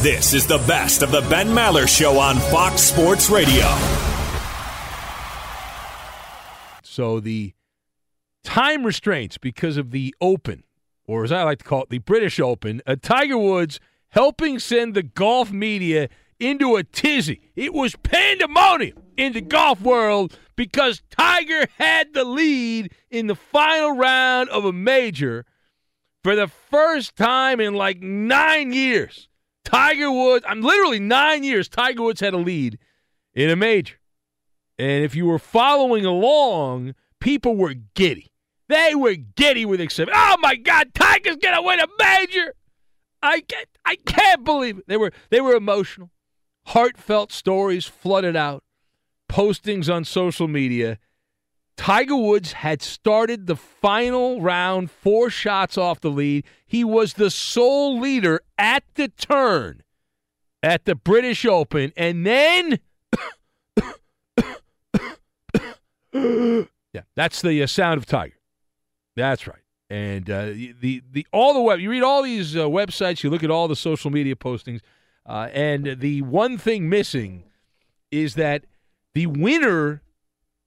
This is the best of the Ben Maller Show on Fox Sports Radio. So the time restraints because of the Open, or as I like to call it, the British Open, uh, Tiger Woods helping send the golf media into a tizzy. It was pandemonium in the golf world because Tiger had the lead in the final round of a major for the first time in like nine years. Tiger Woods, I'm literally nine years, Tiger Woods had a lead in a major. And if you were following along, people were giddy. They were giddy with excitement. Oh my God, Tiger's gonna win a major! I can't, I can't believe it. They were, they were emotional. Heartfelt stories flooded out. Postings on social media. Tiger Woods had started the final round four shots off the lead. He was the sole leader at the turn at the British Open, and then. yeah, that's the uh, sound of Tiger. That's right. And uh, the the all the web you read all these uh, websites, you look at all the social media postings, uh, and the one thing missing is that the winner,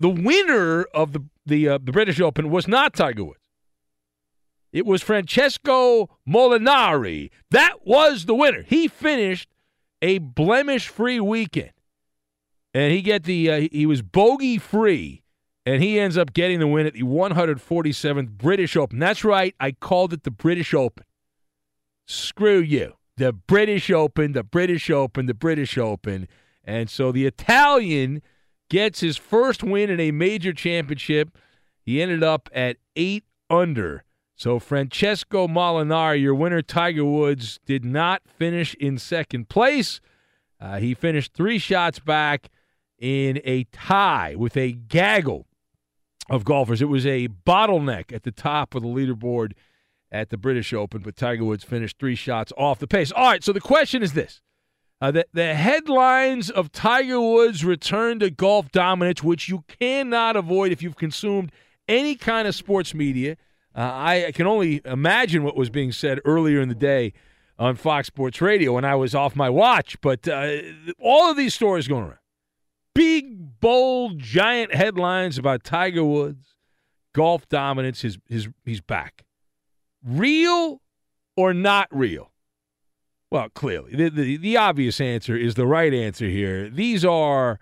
the winner of the the uh, the British Open was not Tiger Woods. It was Francesco Molinari. That was the winner. He finished a blemish-free weekend, and he get the uh, he was bogey-free, and he ends up getting the win at the 147th British Open. That's right, I called it the British Open. Screw you, the British Open, the British Open, the British Open, and so the Italian gets his first win in a major championship. He ended up at eight under. So Francesco Molinari, your winner, Tiger Woods, did not finish in second place. Uh, he finished three shots back in a tie with a gaggle of golfers. It was a bottleneck at the top of the leaderboard at the British Open, but Tiger Woods finished three shots off the pace. All right, so the question is this. Uh, the, the headlines of Tiger Woods' return to golf dominance, which you cannot avoid if you've consumed any kind of sports media. Uh, I can only imagine what was being said earlier in the day on Fox Sports Radio when I was off my watch. But uh, all of these stories going around big, bold, giant headlines about Tiger Woods golf dominance, his his he's back. Real or not real? Well, clearly, the, the, the obvious answer is the right answer here. These are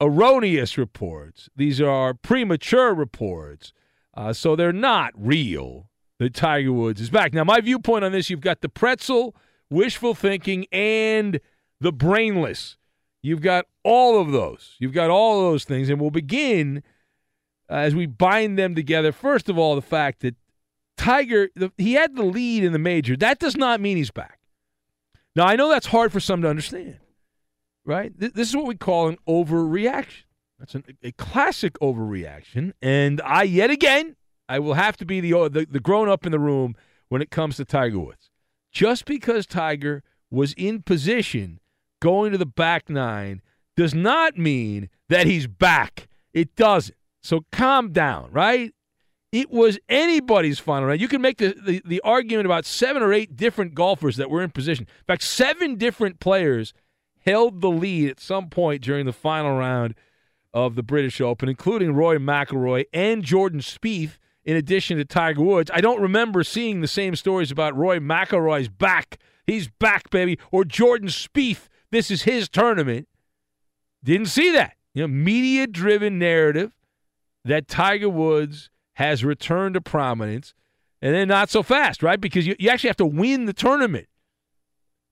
erroneous reports. These are premature reports. Uh, so they're not real that Tiger Woods is back. Now, my viewpoint on this you've got the pretzel, wishful thinking, and the brainless. You've got all of those. You've got all of those things. And we'll begin uh, as we bind them together. First of all, the fact that Tiger, the, he had the lead in the major. That does not mean he's back. Now, I know that's hard for some to understand, right? Th- this is what we call an overreaction. That's an, a classic overreaction. And I, yet again, I will have to be the, uh, the, the grown up in the room when it comes to Tiger Woods. Just because Tiger was in position going to the back nine does not mean that he's back. It doesn't. So calm down, right? It was anybody's final round. You can make the, the, the, argument about seven or eight different golfers that were in position. In fact, seven different players held the lead at some point during the final round of the British Open, including Rory McIlroy and Jordan Spieth, in addition to Tiger Woods. I don't remember seeing the same stories about Rory McIlroy's back. He's back, baby. Or Jordan Spieth. This is his tournament. Didn't see that. You know, media-driven narrative that Tiger Woods has returned to prominence, and then not so fast, right? Because you, you actually have to win the tournament.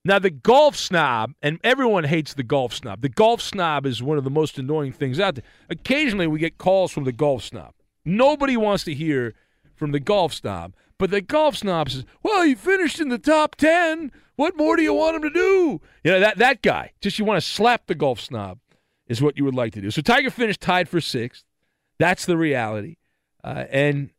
Now, the golf snob, and everyone hates the golf snob. The golf snob is one of the most annoying things out there. Occasionally, we get calls from the golf snob. Nobody wants to hear from the golf snob. But the golf snob says, well, he finished in the top 10. What more do you want him to do? You know, that, that guy. Just you want to slap the golf snob is what you would like to do. So Tiger finished tied for sixth. That's the reality. Uh, and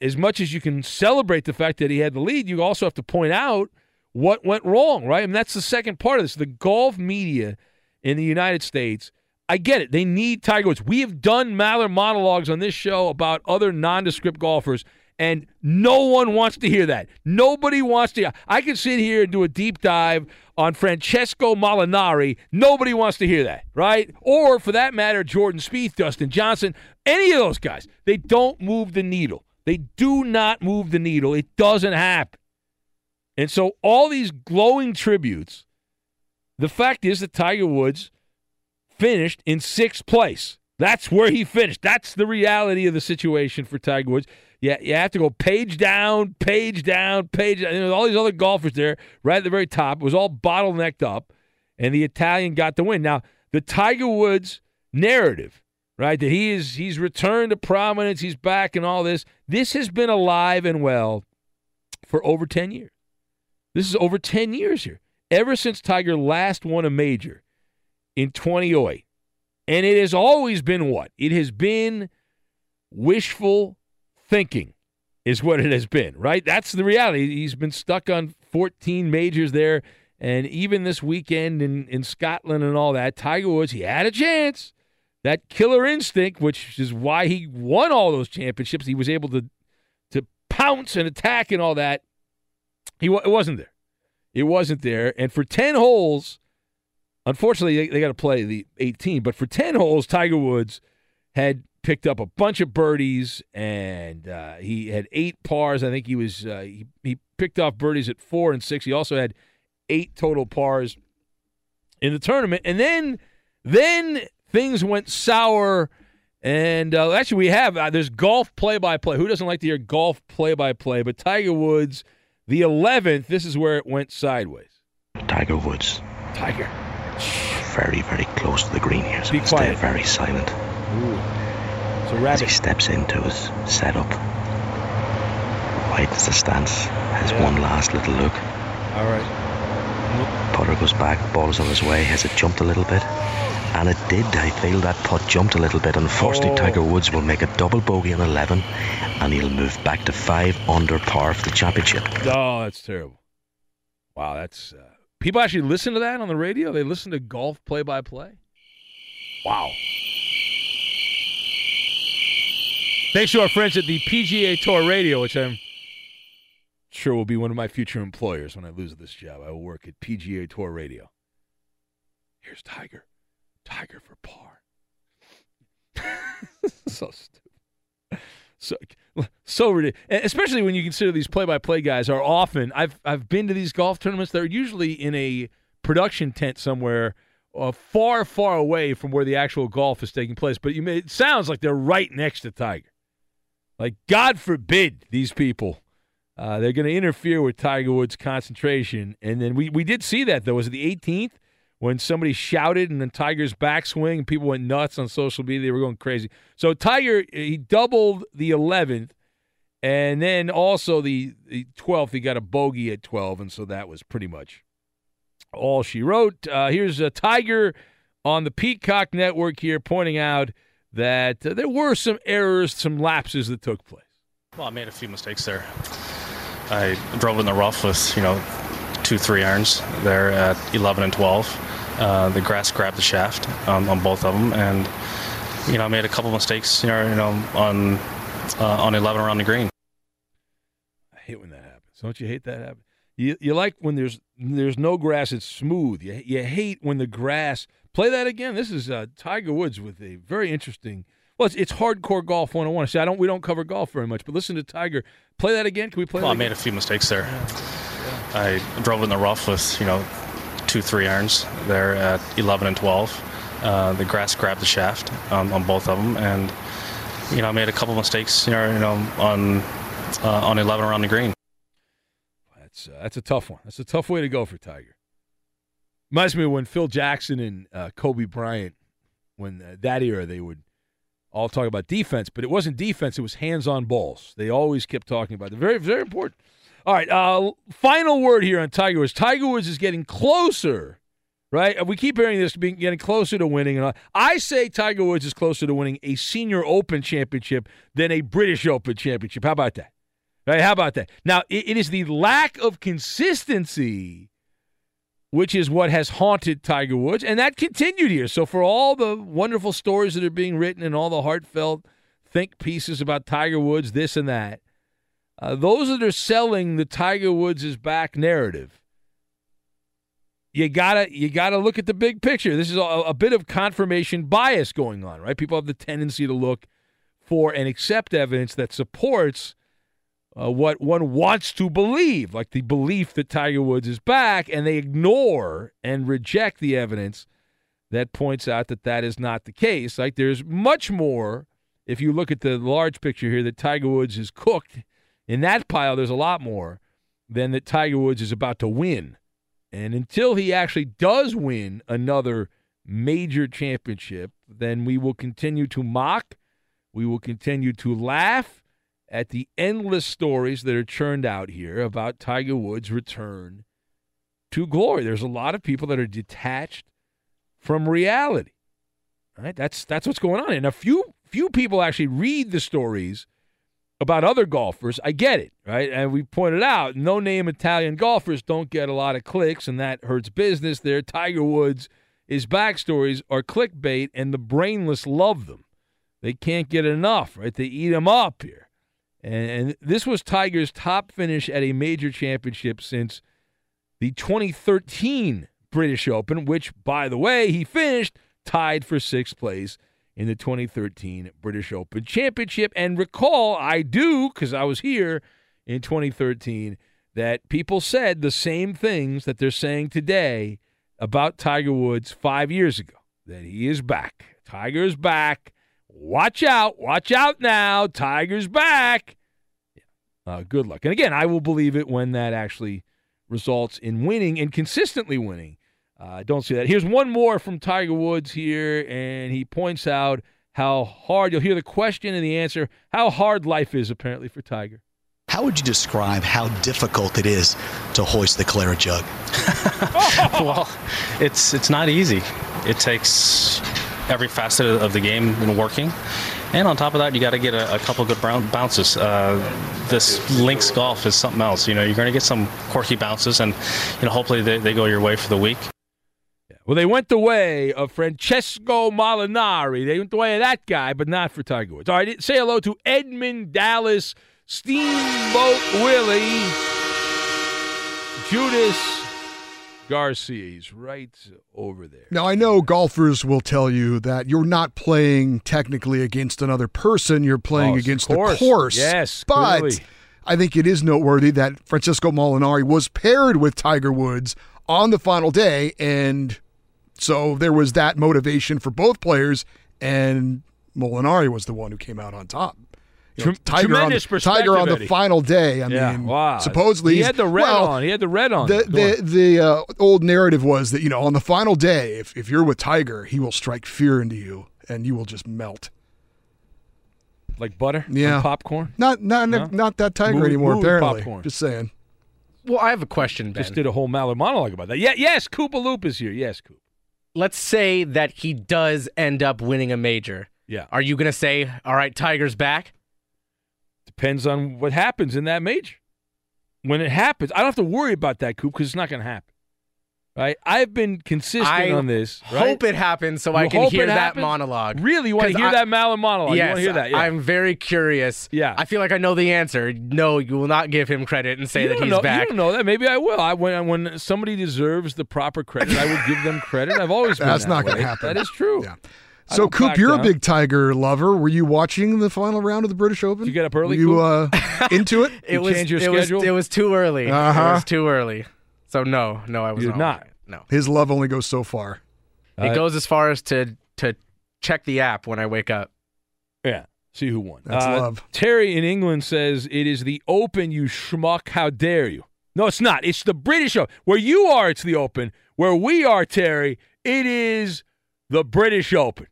as much as you can celebrate the fact that he had the lead, you also have to point out what went wrong, right? Mean, that's the second part of this. The golf media in the United States, I get it. They need Tiger Woods. We have done Maller monologues on this show about other nondescript golfers, and no one wants to hear that. Nobody wants to. I could sit here and do a deep dive on Francesco Molinari. Nobody wants to hear that, right? Or for that matter, Jordan Spieth, Dustin Johnson, any of those guys. They don't move the needle. They do not move the needle. It doesn't happen. And so all these glowing tributes, the fact is that Tiger Woods finished in sixth place. That's where he finished. That's the reality of the situation for Tiger Woods. Yeah, you have to go page down, page down, page down. All these other golfers there, right at the very top. It was all bottlenecked up, and the Italian got the win. Now, the Tiger Woods narrative, right, that he is he's returned to prominence, he's back, and all this. This has been alive and well for over ten years. This is over 10 years here. Ever since Tiger last won a major in 2008. And it has always been what? It has been wishful thinking, is what it has been, right? That's the reality. He's been stuck on 14 majors there. And even this weekend in, in Scotland and all that, Tiger Woods, he had a chance. That killer instinct, which is why he won all those championships, he was able to to pounce and attack and all that. He it wasn't there. It wasn't there. And for 10 holes, unfortunately, they, they got to play the 18, but for 10 holes, Tiger Woods had picked up a bunch of birdies and uh, he had eight pars. I think he was, uh, he, he picked off birdies at four and six. He also had eight total pars in the tournament. And then, then things went sour. And uh, actually, we have uh, there's golf play by play. Who doesn't like to hear golf play by play? But Tiger Woods the 11th, this is where it went sideways. Tiger Woods. Tiger. Very, very close to the green here, so Be quiet. stay very silent. Ooh. So As rabbit. he steps into his setup, as the stance, has Yeah. one last little look. All right. Putter goes back, ball is on his way. Has it jumped a little bit? And it did. I feel that putt jumped a little bit. Unfortunately, Oh. Tiger Woods will make a double bogey on 11 and he'll move back to 5 under par for the championship. Oh, that's terrible. Wow, that's uh, people actually listen to that on the radio. They listen to golf play by play. Wow. Thanks to our friends at the PGA Tour Radio, which I'm sure will be one of my future employers when I lose this job. I will work at PGA Tour Radio. Here's Tiger. Tiger for par. so stupid. so so ridiculous. Especially when you consider these play-by-play guys are often. I've I've been to these golf tournaments. They're usually in a production tent somewhere, uh, far far away from where the actual golf is taking place. But you may, it sounds like they're right next to Tiger. Like God forbid these people. Uh, they're going to interfere with Tiger Woods' concentration, and then we we did see that though. Was it the 18th? When somebody shouted and then Tiger's backswing and people went nuts on social media. They were going crazy. So Tiger, he doubled the 11th. And then also the, the 12th, he got a bogey at 12. And so that was pretty much all she wrote. Uh, here's a Tiger on the Peacock Network here pointing out that uh, there were some errors, some lapses that took place. Well, I made a few mistakes there. I drove in the rough with, you know, two three irons there at 11 and 12. Uh, the grass grabbed the shaft um, on both of them, and you know I made a couple mistakes. You know, you know on uh, on 11 around the green. I hate when that happens. Don't you hate that happen? You you like when there's there's no grass, it's smooth. You you hate when the grass. Play that again. This is uh, Tiger Woods with a very interesting. Well, it's, it's hardcore golf 101. See, I don't we don't cover golf very much, but listen to Tiger. Play that again. Can we play? Well, I made a few mistakes there. I drove in the rough with you know two three irons there at 11 and 12. Uh, the grass grabbed the shaft um, on both of them, and you know I made a couple mistakes. You know, you know on uh, on 11 around the green. That's uh, that's a tough one. That's a tough way to go for Tiger. Reminds me of when Phil Jackson and uh, Kobe Bryant, when uh, that era, they would all talk about defense, but it wasn't defense; it was hands-on balls. They always kept talking about it. Very, very important. All right. Uh, final word here on Tiger Woods. Tiger Woods is getting closer, right? We keep hearing this being getting closer to winning. And I say Tiger Woods is closer to winning a Senior Open championship than a British Open championship. How about that? Right? How about that? Now, it, it is the lack of consistency which is what has haunted Tiger Woods, and that continued here. So, for all the wonderful stories that are being written and all the heartfelt think pieces about Tiger Woods, this and that, uh, those that are selling the Tiger Woods is back narrative, you gotta you gotta look at the big picture. This is a, a bit of confirmation bias going on, right? People have the tendency to look for and accept evidence that supports uh, what one wants to believe, like the belief that Tiger Woods is back, and they ignore and reject the evidence that points out that that is not the case. Like there's much more, if you look at the large picture here, that Tiger Woods is cooked in that pile, there's a lot more than that Tiger Woods is about to win. And until he actually does win another major championship, then we will continue to mock. We will continue to laugh at the endless stories that are churned out here about Tiger Woods' return to glory. There's a lot of people that are detached from reality. Right? That's that's what's going on. And a few few people actually read the stories about other golfers, I get it, right? And we pointed out no name Italian golfers don't get a lot of clicks, and that hurts business. There, Tiger Woods, his backstories are clickbait, and the brainless love them. They can't get enough, right? They eat them up here. And, and this was Tiger's top finish at a major championship since the 2013 British Open, which, by the way, he finished tied for sixth place in the 2013 British Open Championship. And recall, I do, because I was here in 2013, that people said the same things that they're saying today about Tiger Woods five years ago that he is back. Tiger's back. Watch out. Watch out now. Tiger's back. Uh, good luck. And again, I will believe it when that actually results in winning and consistently winning I uh, don't see that. Here's one more from Tiger Woods here, and he points out how hard, you'll hear the question and the answer, how hard life is apparently for Tiger. How would you describe how difficult it is to hoist the claret jug? well, it's it's not easy. It takes every facet of the game in working. And on top of that, you got to get a, a, couple good bounces. Uh, this links golf is something else. You know, you're going to get some quirky bounces, and you know, hopefully they, they go your way for the week. Well, they went the way of Francesco Molinari. They went the way of that guy, but not for Tiger Woods. All right, say hello to Edmund Dallas, Steamboat Willie, Judas Garcia. He's right over there. Now, I know golfers will tell you that you're not playing technically against another person, you're playing Oh, against course. the course. Yes, But clearly. I think it is noteworthy that Francesco Molinari was paired with Tiger Woods on the final day. And so there was that motivation for both players, and Molinari was the one who came out on top. You know, Tiger on, the, Tiger on the Eddie. final day. I yeah, mean, wow. supposedly he had the red well, on. He had the red on. the Go the on. the uh, old narrative was that you know on the final day, if if you're with Tiger, he will strike fear into you and you will just melt. like butter, on Yeah. popcorn. Not not No? not that Tiger Movie- anymore. movie apparently, popcorn. just saying. Well, I have a question, Ben. Just did a whole Maller monologue about that. Yeah, yes, Koopa Loop is here. Yes, Coop. Let's say that he does end up winning a major. Yeah. Are you going to say, all right, Tiger's back? Depends on what happens in that major. When it happens, I don't have to worry about that, Coop, because it's not going to happen. Right? I've been consistent I on this. Right? hope it happens so You I can hear that happens? monologue. Really? You want to 'Cause hear I- that Maller monologue? Yes, you want to hear that? Yeah. I'm very curious. Yeah. I feel like I know the answer. No, you will not give him credit and say you that he's know, back. You don't know that. Maybe I will. I, when when somebody deserves the proper credit, I will give them credit. I've always been That's that not going gonna happen. That is true. Yeah. So, don't Coop, you're down. a big Tiger lover. Were you watching the final round of the British Open? Did you get up early, Were you uh, into it? It You was change your it was schedule? it was too early. It Uh-huh. It was too early. So no, no, I was You did not. not. No. His love only goes so far. Uh, it goes as far as to to check the app when I wake up. Yeah. See who won. That's Uh, love. Terry in England says it is the Open. You schmuck! How dare you? No, it's not. It's the British Open. Where you are, it's the Open. Where we are, Terry, it is the British Open.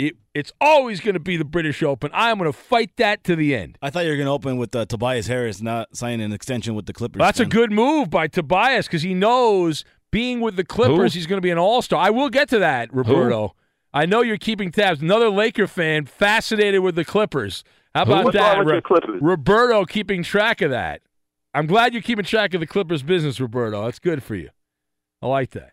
It, it's always going to be the British Open. I'm going to fight that to the end. I thought you were going to open with uh, Tobias Harris not signing an extension with the Clippers. That's a good move by Tobias because he knows being with the Clippers, Who? he's going to be an all star. I will get to that, Roberto. I know you're keeping tabs. Another Laker fan fascinated with the Clippers. How about What's that, wrong with the Roberto keeping track of that. I'm glad you're keeping track of the Clippers business, Roberto. That's good for you. I like that.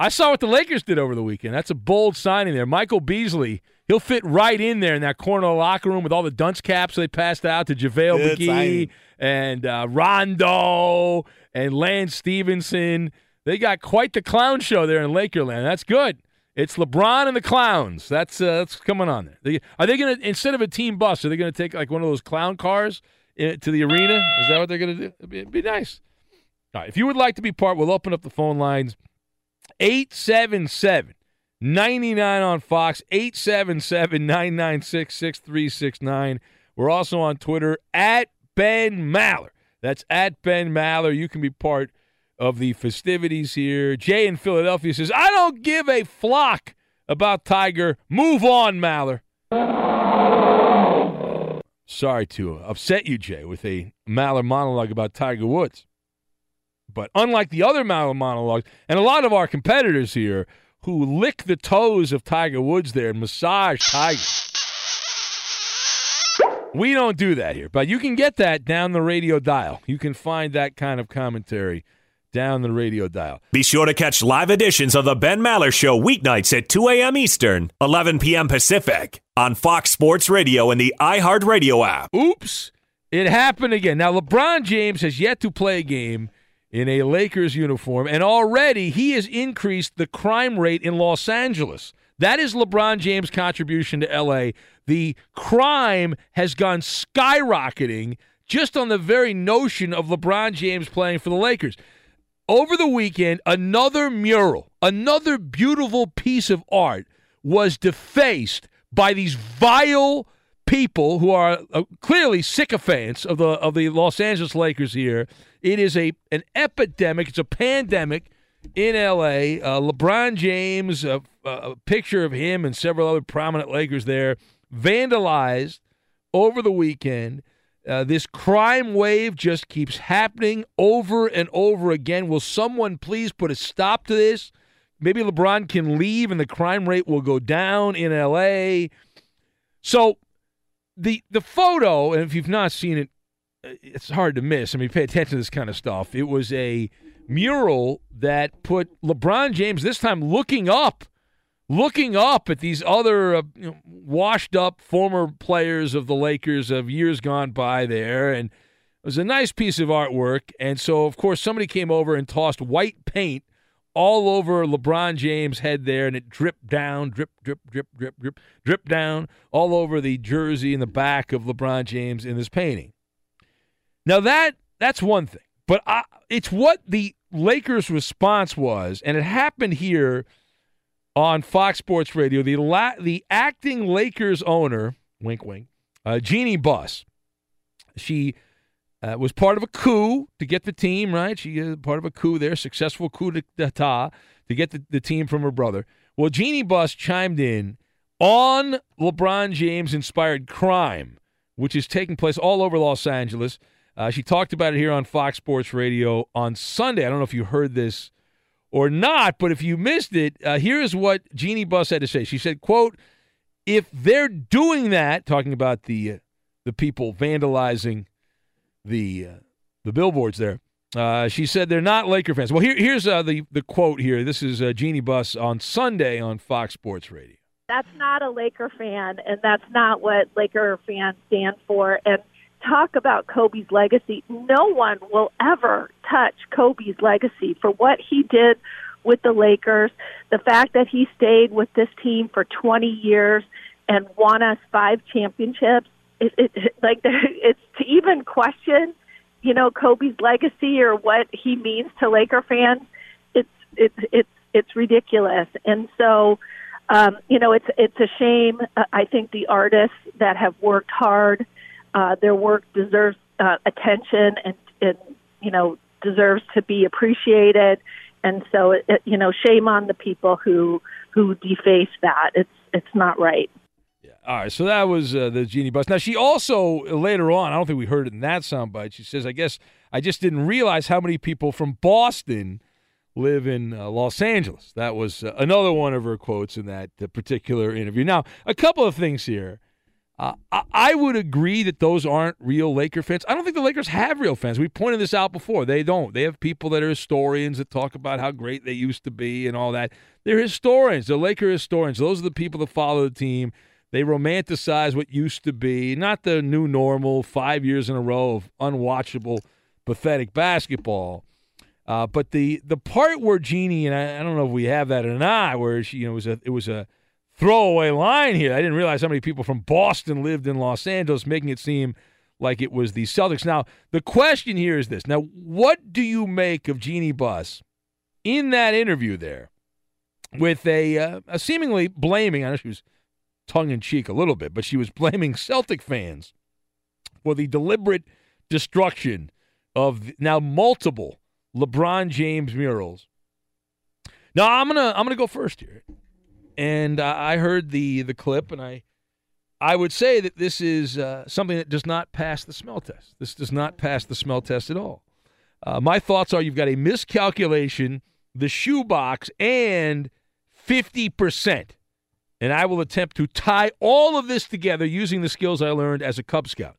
I saw what the Lakers did over the weekend. That's a bold signing there. Michael Beasley, he'll fit right in there in that corner of the locker room with all the dunce caps they passed out to JaVale Good McGee signing. and uh, Rondo and Lance Stephenson. They got quite the clown show there in Lakerland. That's good. It's LeBron and the clowns. That's uh, that's coming on there. They, are they going to instead of a team bus? Are they going to take like one of those clown cars uh, to the arena? Is that what they're going to do? It'd be, it'd be nice. All right. If you would like to be part, we'll open up the phone lines. 877 99 on Fox, 877 996 6369. We're also on Twitter at Ben Maller. That's at Ben Maller. You can be part of the festivities here. Jay in Philadelphia says, I don't give a flock about Tiger. Move on, Maller. Sorry to upset you, Jay, with a Maller monologue about Tiger Woods. But unlike the other monologues, and a lot of our competitors here who lick the toes of Tiger Woods there and massage Tiger, we don't do that here. But you can get that down the radio dial. You can find that kind of commentary down the radio dial. Be sure to catch live editions of the Ben Maller Show weeknights at 2 a.m. Eastern, 11 p.m. Pacific on Fox Sports Radio and the iHeartRadio app. Oops, it happened again. Now, LeBron James has yet to play a game in a Lakers uniform, and already he has increased the crime rate in Los Angeles. That is LeBron James' contribution to LA. The crime has gone skyrocketing just on the very notion of LeBron James playing for the Lakers. Over the weekend, another mural, another beautiful piece of art was defaced by these vile people who are uh, clearly sycophants of the of the Los Angeles Lakers here. It is a an epidemic. It's a pandemic in L.A. Uh, LeBron James, uh, a picture of him and several other prominent Lakers there, vandalized over the weekend. Uh, this crime wave just keeps happening over and over again. Will someone please put a stop to this? Maybe LeBron can leave and the crime rate will go down in LA. So the the photo, and if you've not seen it, uh, it's hard to miss. I mean, pay attention to this kind of stuff. It was a mural that put LeBron James this time looking up, looking up at these other uh, you know, washed up former players of the Lakers of years gone by there, and it was a nice piece of artwork. And so, of course, somebody came over and tossed white paint all over LeBron James' head there, and it dripped down, drip, drip, drip, drip, drip, drip down all over the jersey and the back of LeBron James in this painting. Now that that's one thing, but I, it's what the Lakers' response was, and it happened here on Fox Sports Radio. The la- the acting Lakers owner, wink, wink, uh, Jeanie Buss, she uh, was part of a coup to get the team right. She was part of a coup there, successful coup d'état to get the, the team from her brother. Well, Jeanie Buss chimed in on LeBron James inspired crime, which is taking place all over Los Angeles. Uh, she talked about it here on Fox Sports Radio on Sunday. I don't know if you heard this or not, but if you missed it, uh, here is what Jeanie Buss had to say. She said, "quote If they're doing that, talking about the uh, the people vandalizing the uh, the billboards there." Uh, she said they're not Laker fans. Well, here, here's uh, the the quote here. This is uh, Jeanie Buss on Sunday on Fox Sports Radio. That's not a Laker fan, and that's not what Laker fans stand for. And talk about Kobe's legacy. No one will ever touch Kobe's legacy for what he did with the Lakers, the fact that he stayed with this team for 20 years and won us five championships. It, it, like it's to even question, you know, Kobe's legacy or what he means to Laker fans. It's it's it's it's ridiculous, and so. Um, you know, it's it's a shame. Uh, I think the artists that have worked hard uh, their work deserves uh, attention and, and, you know, deserves to be appreciated. And so, it, it, you know, shame on the people who who deface that. It's it's not right. All right. So that was uh, the Jeanie Buss. Now she also later on, I don't think we heard it in that soundbite. She says, "I guess I just didn't realize how many people from Boston." live in uh, Los Angeles. That was uh, another one of her quotes in that uh, particular interview. Now, a couple of things here. Uh, I would agree that those aren't real Laker fans. I don't think the Lakers have real fans. We pointed this out before. They don't. They have people that are historians that talk about how great they used to be and all that. They're historians. They're Laker historians. Those are the people that follow the team. They romanticize what used to be, not the new normal, five years in a row of unwatchable, pathetic basketball. Uh, but the the part where Jeanie and I, I, don't know if we have that or not, where she, you know, it was a it was a throwaway line here. I didn't realize how many people from Boston lived in Los Angeles, making it seem like it was the Celtics. Now, the question here is this. Now, what do you make of Jeanie Buss in that interview there with a, uh, a seemingly blaming, I know she was tongue in cheek a little bit, but she was blaming Celtic fans for the deliberate destruction of now multiple LeBron James murals. Now, I'm to I'm to go first here and I heard the the clip, and I I would say that this is uh, something that does not pass the smell test. This does not pass the smell test at all. Uh, my thoughts are you've got a miscalculation, the shoebox, and fifty percent. And I will attempt to tie all of this together using the skills I learned as a Cub Scout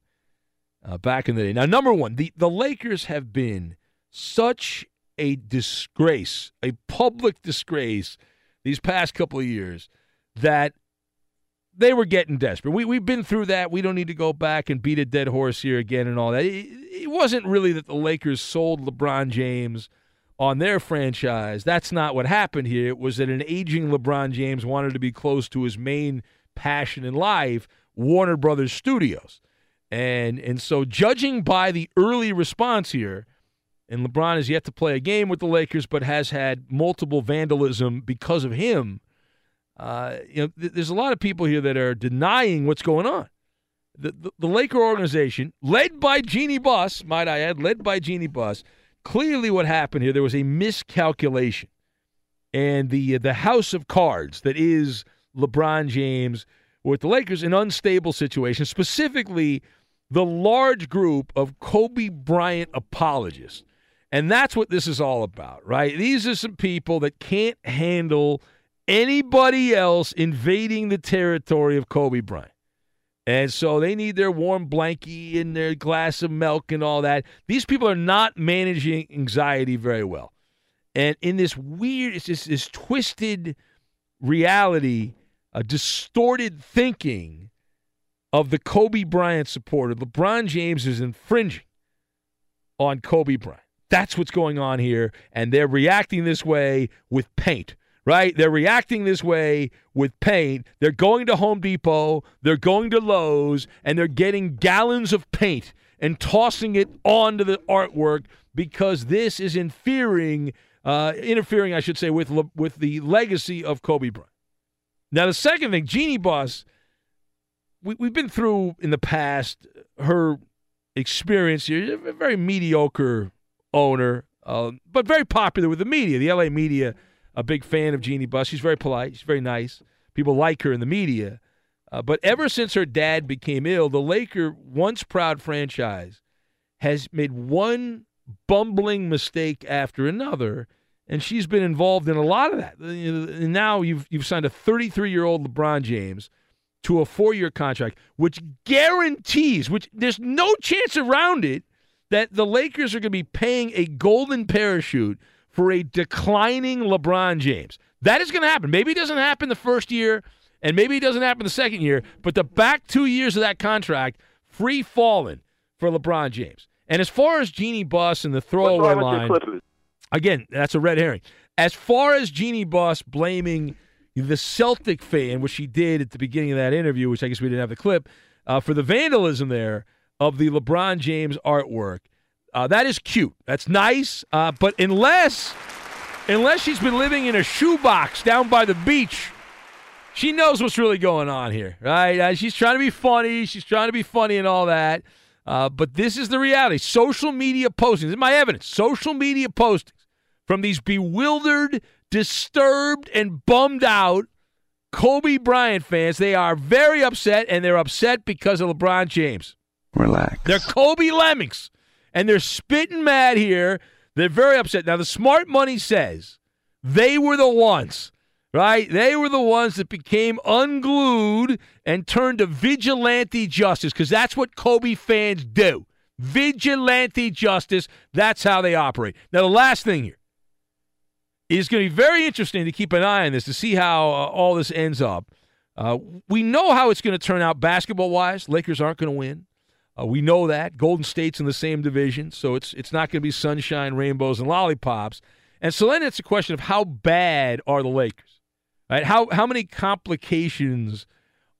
uh, back in the day. Now, number one, the, the Lakers have been such a disgrace, a public disgrace these past couple of years that they were getting desperate. We, we've been through that. We don't need to go back and beat a dead horse here again and all that. It, it wasn't really that the Lakers sold LeBron James on their franchise. That's not what happened here. It was that an aging LeBron James wanted to be close to his main passion in life, Warner Brothers Studios. And and so judging by the early response here, and LeBron has yet to play a game with the Lakers, but has had multiple vandalism because of him. Uh, you know, th- there's a lot of people here that are denying what's going on. The, the, the Laker organization, led by Jeanie Buss, might I add, led by Jeanie Buss, clearly what happened here, there was a miscalculation. And the uh, the house of cards that is LeBron James with the Lakers, an unstable situation, specifically the large group of Kobe Bryant apologists and that's what this is all about, right? These are some people that can't handle anybody else invading the territory of Kobe Bryant. And so they need their warm blankie and their glass of milk and all that. These people are not managing anxiety very well. And in this weird, it's just this twisted reality, a distorted thinking of the Kobe Bryant supporter, LeBron James is infringing on Kobe Bryant. That's what's going on here, and they're reacting this way with paint. Right? They're reacting this way with paint. They're going to Home Depot, they're going to Lowe's, and they're getting gallons of paint and tossing it onto the artwork because this is interfering, uh, interfering, I should say, with with the legacy of Kobe Bryant. Now, the second thing, Jeanie Buss, we, we've been through in the past her experience here. A very mediocre owner, uh, but very popular with the media. The LA media, a big fan of Jeanie Buss. She's very polite. She's very nice. People like her in the media. Uh, but ever since her dad became ill, the Laker, once proud franchise, has made one bumbling mistake after another, and she's been involved in a lot of that. And now you've you've signed a 33 year old LeBron James to a four year contract, which guarantees, which there's no chance around it, that the Lakers are going to be paying a golden parachute for a declining LeBron James. That is going to happen. Maybe it doesn't happen the first year, and maybe it doesn't happen the second year, but the back two years of that contract, free falling for LeBron James. And as far as Jeanie Buss and the throwaway line, again, that's a red herring. As far as Jeanie Buss blaming the Celtic fan, which she did at the beginning of that interview, which I guess we didn't have the clip, uh, for the vandalism there of the LeBron James artwork, uh, that is cute. That's nice. Uh, but unless, unless she's been living in a shoebox down by the beach, she knows what's really going on here, right? Uh, she's trying to be funny. She's trying to be funny and all that. Uh, but this is the reality. Social media postings. This is my evidence. Social media postings from these bewildered, disturbed, and bummed out Kobe Bryant fans. They are very upset, and they're upset because of LeBron James. Relax. They're Kobe Lemmings, and they're spitting mad here. They're very upset. Now, the smart money says they were the ones, right? They were the ones that became unglued and turned to vigilante justice because that's what Kobe fans do. Vigilante justice. That's how they operate. Now, the last thing here is going to be very interesting to keep an eye on this to see how uh, all this ends up. Uh, we know how it's going to turn out basketball wise. Lakers aren't going to win. Uh, we know that Golden State's in the same division, so it's it's not going to be sunshine, rainbows, and lollipops. And so then it's a question of how bad are the Lakers, right? How how many complications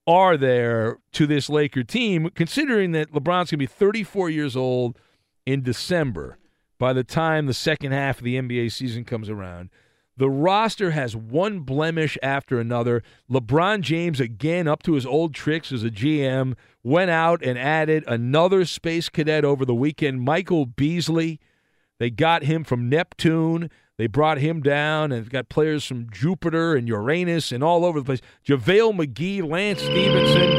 are there to this Laker team, considering that LeBron's going to be 34 years old in December by the time the second half of the NBA season comes around. The roster has one blemish after another. LeBron James, again, up to his old tricks as a GM, went out and added another space cadet over the weekend, Michael Beasley. They got him from Neptune. They brought him down and got players from Jupiter and Uranus and all over the place. JaVale McGee, Lance Stephenson,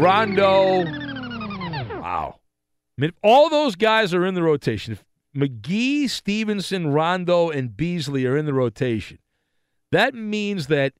Rondo. Wow. I mean, all those guys are in the rotation. If McGee, Stephenson, Rondo, and Beasley are in the rotation. That means that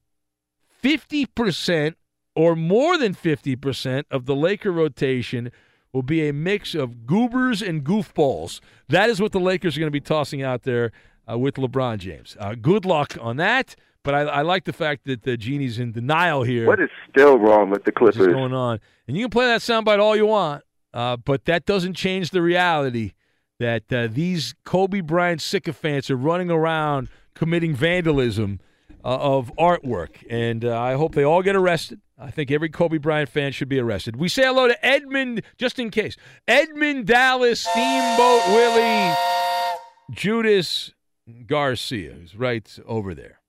50% or more than 50% of the Laker rotation will be a mix of goobers and goofballs. That is what the Lakers are going to be tossing out there uh, with LeBron James. Uh, good luck on that. But I, I, like the fact that the genie's in denial here. What is still wrong with the Clippers? What's going on? And you can play that soundbite all you want, uh, but that doesn't change the reality that uh, these Kobe Bryant sycophants are running around committing vandalism uh, of artwork. And uh, I hope they all get arrested. I think every Kobe Bryant fan should be arrested. We say hello to Edmund, just in case. Edmund Dallas, Steamboat Willie, Judas Garcia, who's right over there.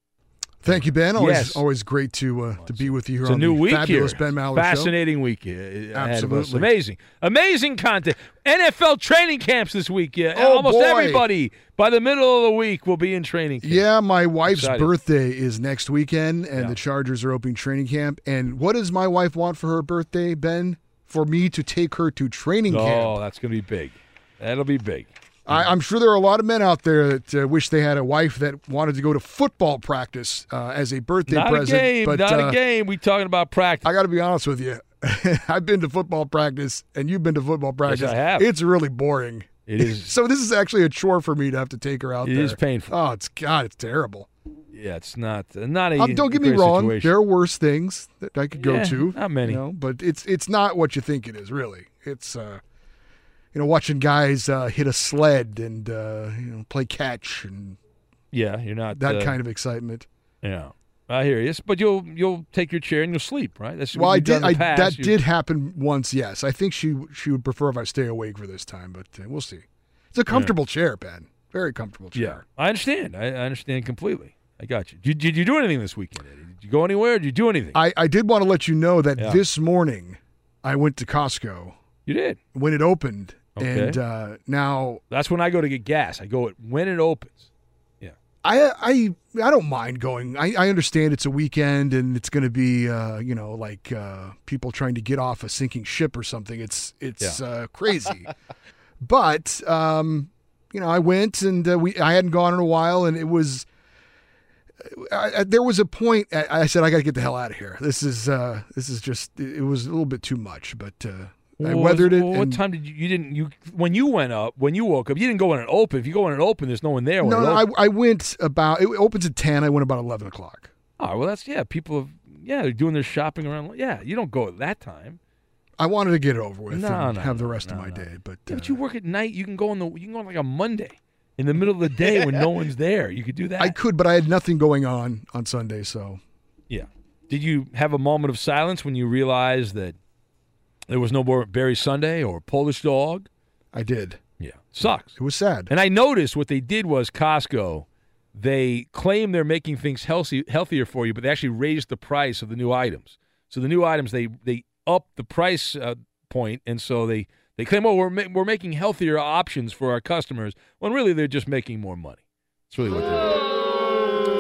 Thank you, Ben. Always, Yes. always great to uh, to be with you here It's a on new the week fabulous here. Ben Maller Fascinating week. uh, ahead of us. Absolutely. Amazing. Amazing content. NFL training camps this week. Yeah. Oh, Almost boy. everybody by the middle of the week will be in training camp. Yeah, my wife's Excited. birthday is next weekend, and Yeah. the Chargers are opening training camp. And what does my wife want for her birthday, Ben? For me to take her to training Oh, camp. Oh, that's going to be big. That'll be big. I, I'm sure there are a lot of men out there that uh, wish they had a wife that wanted to go to football practice uh, as a birthday present. Not present. a game. but not uh, a game. We talking about practice. I got to be honest with you. I've been to football practice, and you've been to football practice. I have. It's really boring. It is. so this is actually a chore for me to have to take her out It there. is painful. Oh, it's God, it's terrible. Yeah, it's not uh, not a. Um, don't get me wrong. situation. There are worse things that I could go to. not many. you know, but it's it's not what you think it is. Really, it's uh, you know, watching guys uh, hit a sled and uh, you know play catch and Yeah, you're not that uh, kind of excitement. Yeah, I hear you. But you'll you'll take your chair and you'll sleep, right? That's Well, I did. I, past. that You- did happen once. Yes, I think she she would prefer if I stay awake for this time, but uh, we'll see. It's a comfortable chair, Ben. Very comfortable chair. Yeah, I understand. I, I understand completely. I got you. Did, did you do anything this weekend, Eddie? Did you go anywhere? Did you do anything? I, I did want to let you know that Yeah. this morning I went to Costco. You did when it opened, Okay. and uh, now That's when I go to get gas. I go when it opens. Yeah. I I I don't mind going. I, I understand it's a weekend and it's going to be uh, you know like uh, people trying to get off a sinking ship or something. It's it's Yeah. uh, crazy, but um, you know I went and uh, we I hadn't gone in a while and it was. I, I, there was a point I, I said I got to get the hell out of here. This is uh, this is just it, it was a little bit too much, but uh, I Well, weathered it. well, What time did you? You didn't. You when you went up when you woke up, you didn't go in an open. If you go in an open, there's no one there. No, no. I, I went about. It opens at ten. I went about eleven o'clock. Oh well, that's yeah. People have yeah, they're doing their shopping around. Yeah, you don't go at that time. I wanted to get it over with No, and no, have the no, rest of my no. day, but Yeah, but you uh, work at night. You can go on the. You can go on like a Monday, in the middle of the day when no one's there. You could do that. I could, but I had nothing going on on Sunday, so Yeah. Did you have a moment of silence when you realized that there was no more Berry Sundae or Polish Dog? I did. Yeah. Sucks. It was sad. And I noticed what they did was Costco, they claim they're making things healthy, healthier for you, but they actually raised the price of the new items. So the new items, they they up the price uh, point, and so they they claim, oh, we're ma- we're making healthier options for our customers, when really they're just making more money. That's really what they're doing.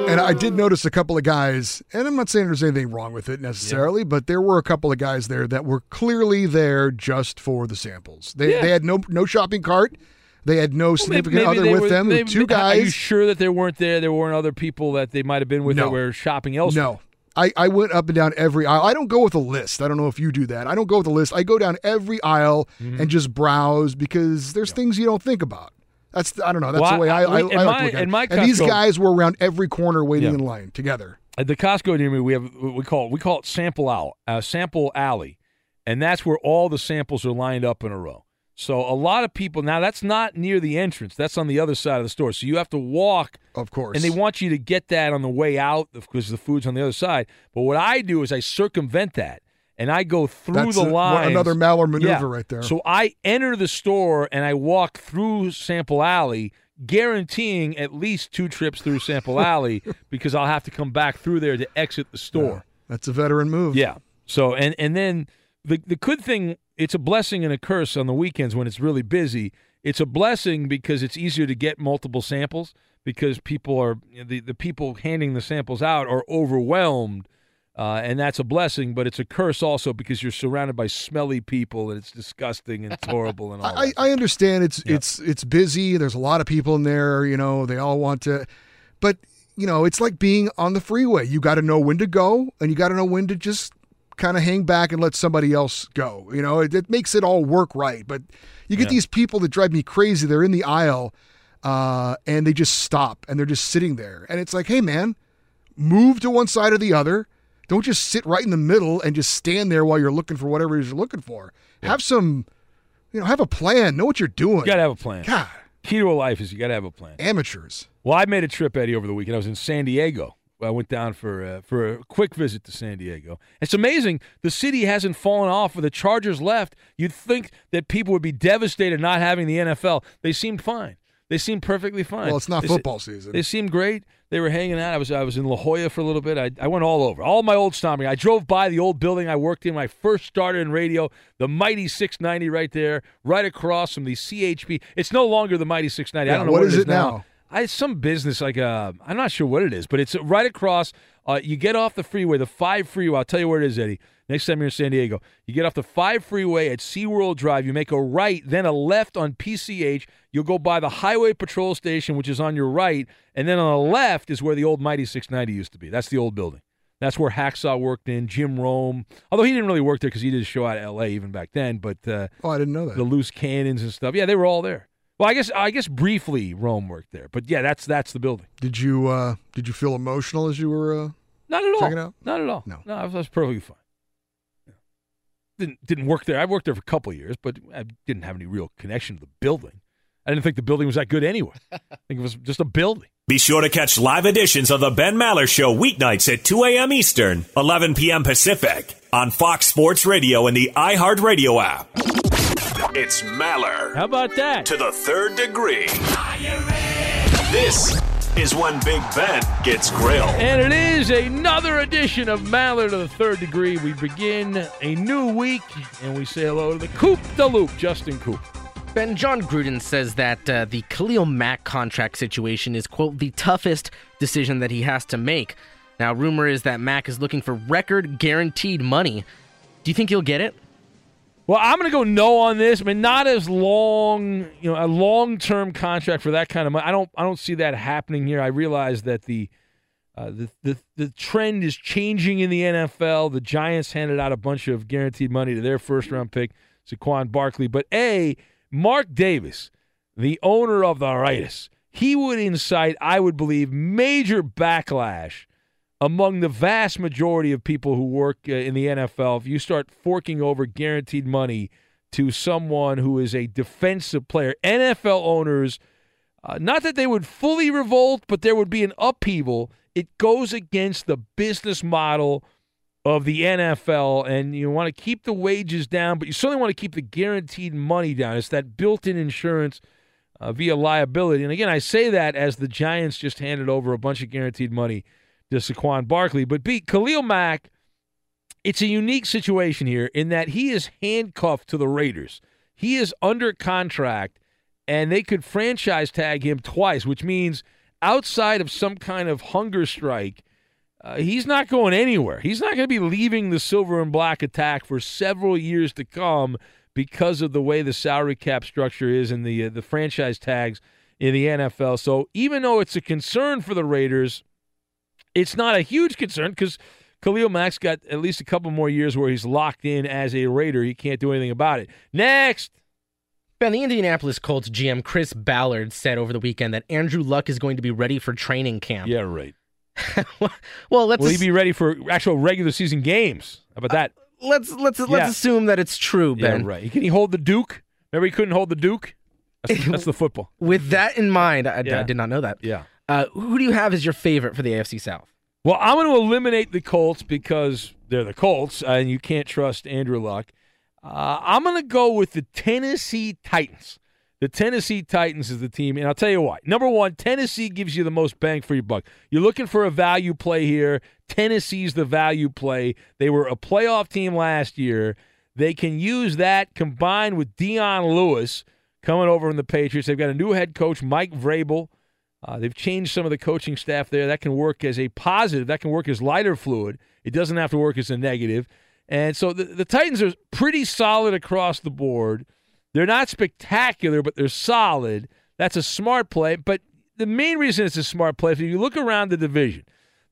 And I did notice a couple of guys, and I'm not saying there's anything wrong with it necessarily, but there were a couple of guys there that were clearly there just for the samples. They Yeah. they had no no shopping cart. They had no Well, significant maybe other with were- them. maybe- two Are you sure that they weren't there? There weren't other people that they might have been with that were shopping elsewhere. No. I, I went up and down every aisle. I don't go with a list. I don't know if you do that. I don't go with a list. I go down every aisle Mm-hmm. and just browse because there's things you don't think about. That's I don't know. That's Well, the way I, I- I, I, my- look at it. my and these guys were around every corner waiting Yeah. in line together. At the Costco near me, we have we call it, we call it sample out, uh, sample alley, and that's where all the samples are lined up in a row. So a lot of people now that's not near the entrance. That's on the other side of the store. So you have to walk. Of course. And they want you to get that on the way out because the food's on the other side. But what I do is I circumvent that and I go through That's the line. another Maller maneuver Yeah. right there. So I enter the store and I walk through Sample Alley, guaranteeing at least two trips through Sample Alley because I'll have to come back through there to exit the store. That's a veteran move. Yeah. So and and then the the good thing it's a blessing and a curse on the weekends when it's really busy. It's a blessing because it's easier to get multiple samples because people are the the people handing the samples out are overwhelmed. Uh, and that's a blessing, but it's a curse also because you're surrounded by smelly people and it's disgusting and it's horrible and all. I, that. I understand it's it's it's busy. There's a lot of people in there. You know, they all want to, but you know, it's like being on the freeway. You got to know when to go, and you got to know when to just kind of hang back and let somebody else go. You know, it, it makes it all work right. But you get Yeah. these people that drive me crazy. They're in the aisle, uh, and they just stop and they're just sitting there, and it's like, hey, man, move to one side or the other. Don't just sit right in the middle and just stand there while you're looking for whatever it is you're looking for. Have some, you know, have a plan. Know what you're doing. You got to have a plan. God, Key to a life is you got to have a plan. amateurs. Well, I made a trip, Eddie, over the weekend. I was in San Diego. I went down for uh, for a quick visit to San Diego. It's amazing. The city hasn't fallen off. With the Chargers left, you'd think that people would be devastated not having the NFL. They seemed fine. They seemed perfectly fine. Well, it's not They se- football season. They seemed great. They were hanging out. I was I was in La Jolla for a little bit. I, I went all over. All my old stomping. I drove by the old building I worked in when I first started in radio. The mighty 690 right there, right across from the CHP. It's no longer the mighty 690. I don't know what what, is it it now? I, it's some business like uh, I'm not sure what it is, but it's right across. Uh, you get off the freeway, the five freeway. I'll tell you where it is, Eddie. Next time you're in San Diego, you get off the five freeway at SeaWorld Drive. You make a right, then a left on PCH. You'll go by the Highway Patrol Station, which is on your right, and then on the left is where the old Mighty 690 used to be. That's the old building. That's where Hacksaw worked in. Jim Rome, although he didn't really work there because he did a show out of L.A. even back then. But uh, Oh, I didn't know that. the loose cannons and stuff. Yeah, they were all there. Well, I guess I guess briefly Rome worked there, but yeah, that's that's the building. Did you uh did you feel emotional as you were uh Not at all. Check it out. Not at all. No. no, I was, I was perfectly fine. Didn't didn't work there. I worked there for a couple of years, but I didn't have any real connection to the building. I didn't think the building was that good anyway. I think it was just a building. Be sure to catch live editions of the Ben Maller Show weeknights at 2 a.m. Eastern, 11 p.m. Pacific on Fox Sports Radio and the iHeartRadio app. It's Maller. How about that? To the third degree. This is when Big Ben gets grilled. And it is another edition of Maller to the third degree. We begin a new week, and we say hello to the Coop de Loop, Justin Coop. Ben Jon Gruden says that uh, the Khalil Mack contract situation is, quote, the toughest decision that he has to make. Now, rumor is that Mack is looking for record guaranteed money. Do you think he'll get it? Well, I'm going to go no on this. I mean, not as long, you know, a long-term contract for that kind of money. I don't, I don't see that happening here. I realize that the, uh, the, the, the trend is changing in the NFL. The Giants handed out a bunch of guaranteed money to their first-round pick, Saquon Barkley. But a Mark Davis, the owner of the Raiders, he would incite, I would believe, major backlash among the vast majority of people who work uh, in the NFL if you start forking over guaranteed money to someone who is a defensive player. NFL owners, uh, not that they would fully revolt, but there would be an upheaval. It goes against the business model of the NFL, and you want to keep the wages down, but you certainly want to keep the guaranteed money down. It's that built in insurance uh, via liability. And again, I say that as the Giants just handed over a bunch of guaranteed money to Saquon Barkley. But beat Khalil Mack, it's a unique situation here in that he is handcuffed to the Raiders. He is under contract, and they could franchise tag him twice, which means outside of some kind of hunger strike, uh, he's not going anywhere. He's not going to be leaving the silver and black attack for several years to come because of the way the salary cap structure is and the uh, the franchise tags in the NFL. So even though it's a concern for the Raiders, it's not a huge concern because Khalil Mack's got at least a couple more years where he's locked in as a Raider. He can't do anything about it. Next. Ben, the Indianapolis Colts GM Chris Ballard said over the weekend that Andrew Luck is going to be ready for training camp. Yeah, right. well, let's Will he be ready for actual regular season games? How about that? Uh, let's let's let's assume that it's true, Ben. Yeah, right. Can he hold the Duke? Remember, he couldn't hold the Duke. That's, that's the football. With that in mind, I, Yeah. I did not know that. Yeah. Uh, who do you have as your favorite for the AFC South? Well, I'm going to eliminate the Colts because they're the Colts, and you can't trust Andrew Luck. Uh, I'm going to go with the Tennessee Titans. The Tennessee Titans is the team, and I'll tell you why. Number one, Tennessee gives you the most bang for your buck. You're looking for a value play here. Tennessee's the value play. They were a playoff team last year. They can use that combined with Dion Lewis coming over from the Patriots. They've got a new head coach, Mike Vrabel. Uh, they've changed some of the coaching staff there. That can work as a positive. That can work as lighter fluid. It doesn't have to work as a negative. And so the, the Titans are pretty solid across the board. They're not spectacular, but they're solid. That's a smart play. But the main reason it's a smart play if you look around the division,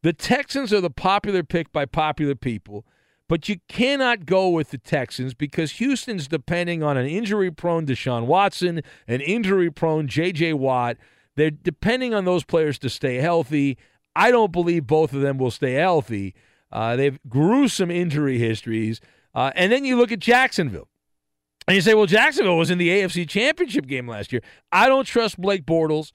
the Texans are the popular pick by popular people, but you cannot go with the Texans because Houston's depending on an injury prone Deshaun Watson, an injury prone J.J. Watt. They're depending on those players to stay healthy. I don't believe both of them will stay healthy. Uh, they've gruesome injury histories. Uh, and then you look at Jacksonville. And you say, well, Jacksonville was in the AFC Championship game last year. I don't trust Blake Bortles.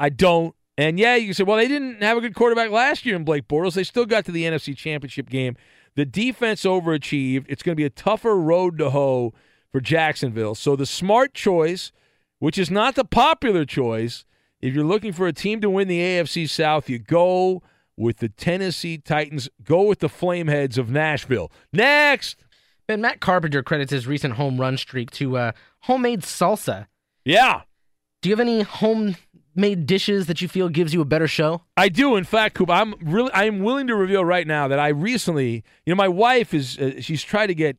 I don't. And yeah, you can say, well, they didn't have a good quarterback last year in Blake Bortles. They still got to the NFC Championship game. The defense overachieved. It's going to be a tougher road to hoe for Jacksonville. So the smart choice, which is not the popular choice, if you're looking for a team to win the AFC South, you go with the Tennessee Titans. Go with the Flameheads of Nashville. Next. Ben Matt Carpenter credits his recent home run streak to uh, homemade salsa. Yeah. Do you have any homemade dishes that you feel gives you a better show? I do. In fact, Coop, I'm really I am willing to reveal right now that I recently, you know, my wife is uh, she's tried to get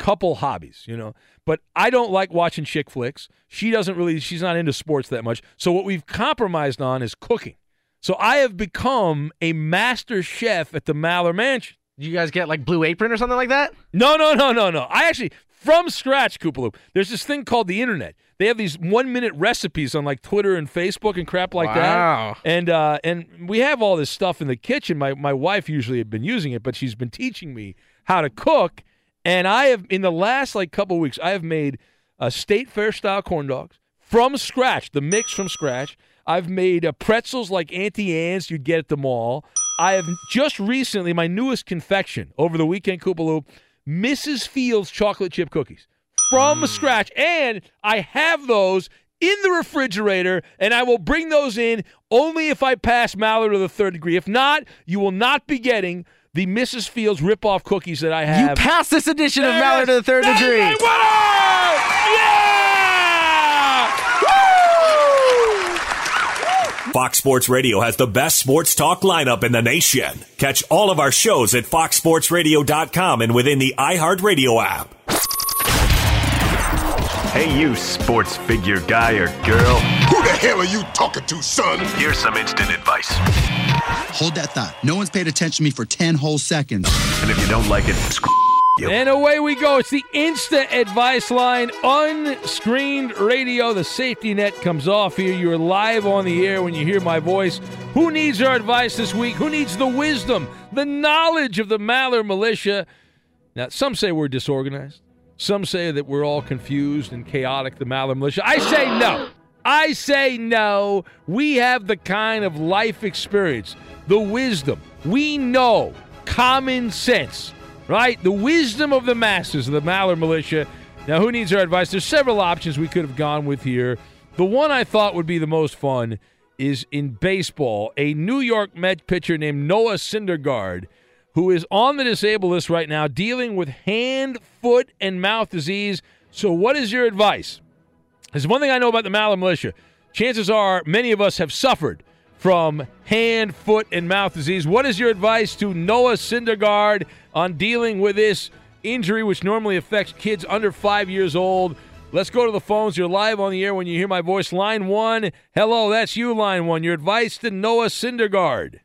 couple hobbies, you know, but I don't like watching chick flicks. She doesn't really she's not into sports that much. So what we've compromised on is cooking. So I have become a master chef at the Maller Mansion. You guys get like Blue Apron or something like that? No, no, no, no, no. I actually from scratch, Koopaloop. There's this thing called the internet. They have these one minute recipes on like Twitter and Facebook and crap like Wow. that. And uh, and we have all this stuff in the kitchen. My my wife usually had been using it, but she's been teaching me how to cook. And I have in the last like couple weeks, I have made a state fair style corn dogs from scratch, the mix from scratch. I've made uh, pretzels like Auntie Anne's you'd get at the mall. I have just recently my newest confection over the weekend, Koopaloo, Mrs. Fields chocolate chip cookies from scratch, and I have those in the refrigerator, and I will bring those in only if I pass Maller to the third degree. If not, you will not be getting the Mrs. Fields rip-off cookies that I have. You have. passed this edition of There Maller to the third That is degree. my Fox Sports Radio has the best sports talk lineup in the nation. Catch all of our shows at foxsportsradio.com and within the iHeartRadio app. Hey, you sports figure guy or girl. Who the hell are you talking to, son? Here's some instant advice. Hold that thought. No one's paid attention to me for 10 whole seconds. And if you don't like it, screw you. And away we go. It's the instant advice line, unscreened radio. The safety net comes off here. You're live on the air when you hear my voice. Who needs our advice this week? Who needs the wisdom, the knowledge of the Maller militia? Now, some say we're disorganized. Some say that we're all confused and chaotic, the Maller militia. I say no. I say no. We have the kind of life experience, the wisdom. We know common sense, right? The wisdom of the masses of the Maller militia. Now, who needs our advice? There's several options we could have gone with here. The one I thought would be the most fun is in baseball. A New York Met pitcher named Noah Syndergaard who is on the disabled list right now, dealing with hand, foot, and mouth disease. So, what is your advice? There's one thing I know about the Maller militia. Chances are many of us have suffered from hand, foot, and mouth disease. What is your advice to Noah Syndergaard on dealing with this injury, which normally affects kids under five years old? Let's go to the phones. You're live on the air when you hear my voice. Line one. Hello, that's you, line one. Your advice to Noah Syndergaard.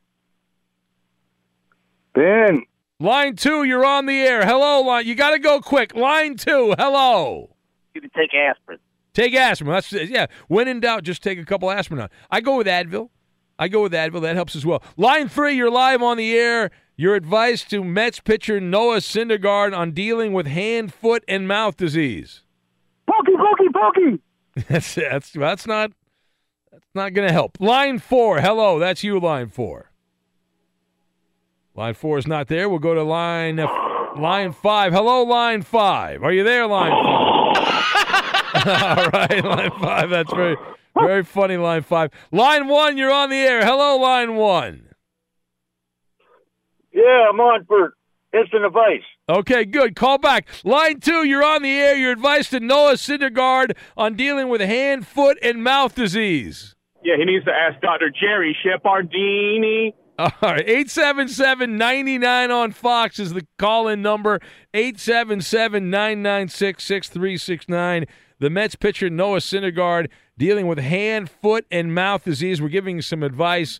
Ben. Line two, you're on the air. Hello, line. You got to go quick. Line two, hello. You can take aspirin. Take aspirin. That's yeah. When in doubt, just take a couple aspirin. On. I go with Advil. I go with Advil. That helps as well. Line three, you're live on the air. Your advice to Mets pitcher Noah Syndergaard on dealing with hand, foot, and mouth disease. Pokey, pokey, pokey. That's that's that's not that's not going to help. Line four, hello. That's you. Line four. Line four is not there. We'll go to line uh, line five. Hello, line five. Are you there, line five? All right, line five. That's very very funny. Line five. Line one. You're on the air. Hello, line one. Yeah, I'm on for instant advice. Okay, good. Call back. Line two. You're on the air. Your advice to Noah Syndergaard on dealing with hand, foot, and mouth disease. Yeah, he needs to ask Dr. Jerry Shepardini. All right, 877 99 on Fox is the call in number. 877 996 6369. The Mets pitcher Noah Syndergaard dealing with hand, foot, and mouth disease. We're giving some advice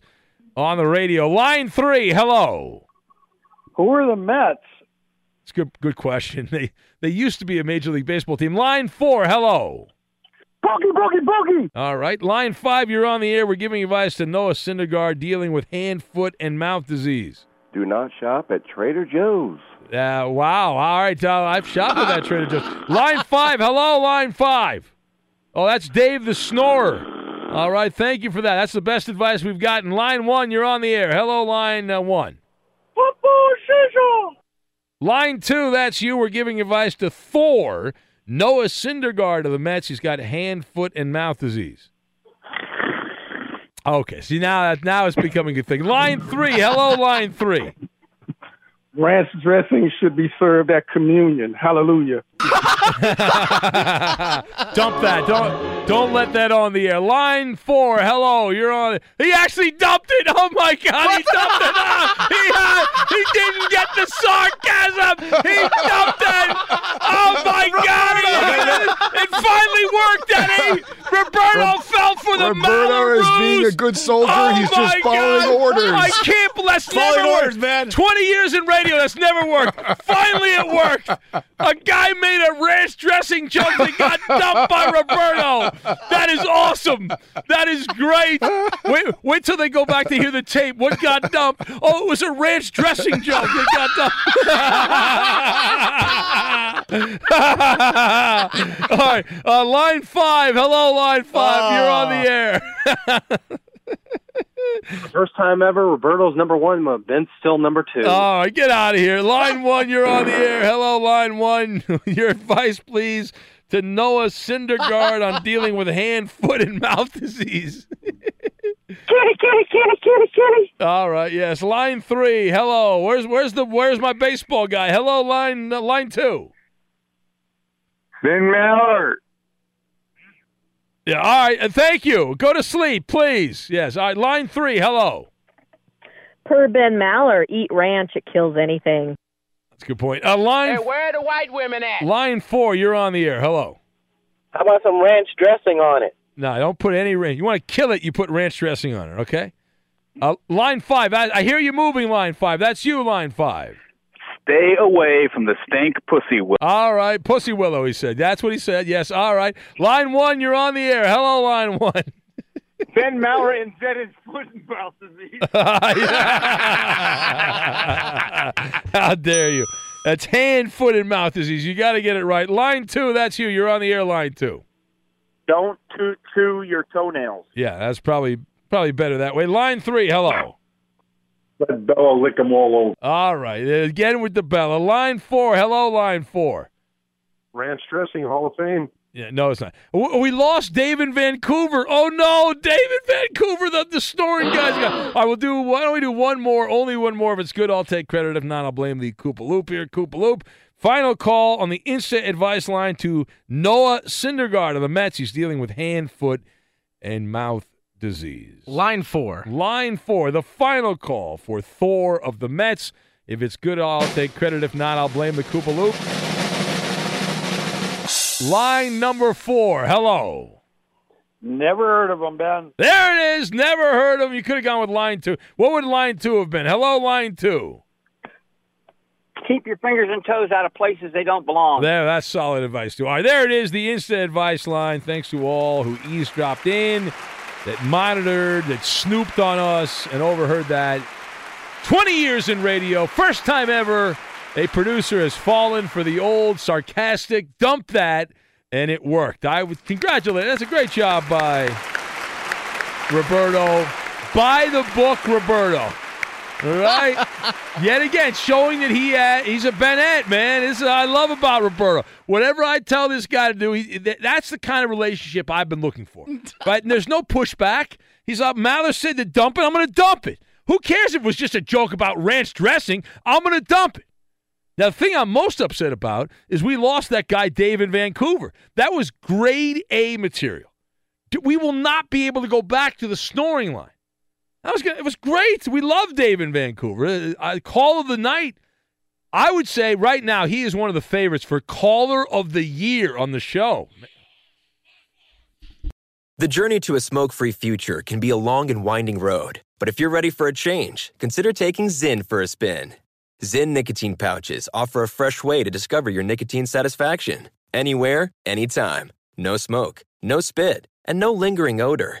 on the radio. Line three, hello. Who are the Mets? It's a good, good question. They they used to be a Major League Baseball team. Line four, hello. Pokey, pokey, pokey. All right. Line five, you're on the air. We're giving advice to Noah Syndergaard dealing with hand, foot, and mouth disease. Do not shop at Trader Joe's. Uh, wow. All right. Uh, I've shopped at that Trader Joe's. Line five. Hello, line five. Oh, that's Dave the Snorer. All right. Thank you for that. That's the best advice we've gotten. Line one, you're on the air. Hello, line uh, one. Football season. Line two, that's you. We're giving advice to Thor, Noah Syndergaard of the Mets. He's got hand, foot, and mouth disease. Okay. See, now, now it's becoming a thing. Line three. Hello, line three. Ranch dressing should be served at communion. Hallelujah. Dump that. Don't don't let that on the air. Line four. Hello, you're on. He actually dumped it. Oh my God, he dumped it. Ah, he uh, he didn't get the sarcasm. He dumped it. Oh my God, he, it finally worked, Eddie. Roberto fell for the Roberto is being a good soldier. Oh He's just following God. orders. I can't. That's Following never orders, worked. man. Twenty years in radio, that's never worked. Finally, it worked. A guy made a ranch dressing joke that got dumped by Roberto. That is awesome. That is great. Wait, wait till they go back to hear the tape. What got dumped? Oh, it was a ranch dressing joke that got dumped. All right, uh, line five. Hello, line five. You're on the air. First time ever, Roberto's number one, but Ben's still number two. All right, get out of here. Line one, you're on the air. Hello, line one. Your advice, please, to Noah Syndergaard on dealing with hand, foot, and mouth disease. Kitty, kitty, kitty, kitty, kitty. All right, yes. Line three. Hello. Where's where's the where's my baseball guy? Hello, line uh, line two. Ben Maller. Yeah. All right. uh, thank you. Go to sleep, please. Yes. All right. Line three. Hello. Per Ben Maller, eat ranch, it kills anything. That's a good point. Uh, line where are the white women at? line four. You're on the air. Hello. How about some ranch dressing on it? No, don't put any ranch. You want to kill it? You put ranch dressing on it. Okay. Uh, line five. I, I hear you moving. Line five. That's you. Line five. Stay away from the stank pussy. willow. All right, Pussy Willow. He said. That's what he said. Yes. All right. Line one. You're on the air. Hello, line one. Ben Maller invented foot and mouth disease. How dare you? That's hand, foot, and mouth disease. You got to get it right. Line two. That's you. You're on the air. Line two. Don't toot chew your toenails. Yeah, that's probably probably better that way. Line three. Hello. Let Bella lick them all over. All right. Uh, again with the Bella. Line four. Hello, line four. Ranch dressing, Hall of Fame. Yeah, no, it's not. We lost Dave in Vancouver. Oh no, David Vancouver, the, the snoring guys. Got, I will do. Why don't we do one more? Only one more. If it's good, I'll take credit. If not, I'll blame the Koopa Loop here. Koopa Loop. Final call on the instant advice line to Noah Syndergaard of the Mets. He's dealing with hand, foot, and mouth disease. Line four. Line four. The final call for Thor of the Mets. If it's good, I'll take credit. If not, I'll blame the Koopa Loop. Line number four. Hello. Never heard of them, Ben. There it is. Never heard of him. You could have gone with line two. What would line two have been? Hello, line two. Keep your fingers and toes out of places they don't belong. There, that's solid advice too. All right, there it is, the instant advice line. Thanks to all who eavesdropped in, that monitored, that snooped on us, and overheard that. 20 years in radio, first time ever a producer has fallen for the old sarcastic dump that, and it worked. I would congratulate. That's a great job by Roberto. By the book, Roberto. Right. Yet again, showing that he uh, he's a Bennett man. This is what I love about Roberto. Whatever I tell this guy to do, he, th- that's the kind of relationship I've been looking for. Right? And there's no pushback. He's like, Maller said to dump it. I'm going to dump it. Who cares if it was just a joke about ranch dressing? I'm going to dump it. Now, the thing I'm most upset about is we lost that guy, Dave, in Vancouver. That was grade A material. We will not be able to go back to the snoring line. That was. It was great. We love Dave in Vancouver. Uh, uh, call of the night. I would say right now he is one of the favorites for caller of the year on the show. The journey to a smoke free future can be a long and winding road, but if you're ready for a change, consider taking Zyn for a spin. Zyn nicotine pouches offer a fresh way to discover your nicotine satisfaction anywhere, anytime. No smoke, no spit, and no lingering odor.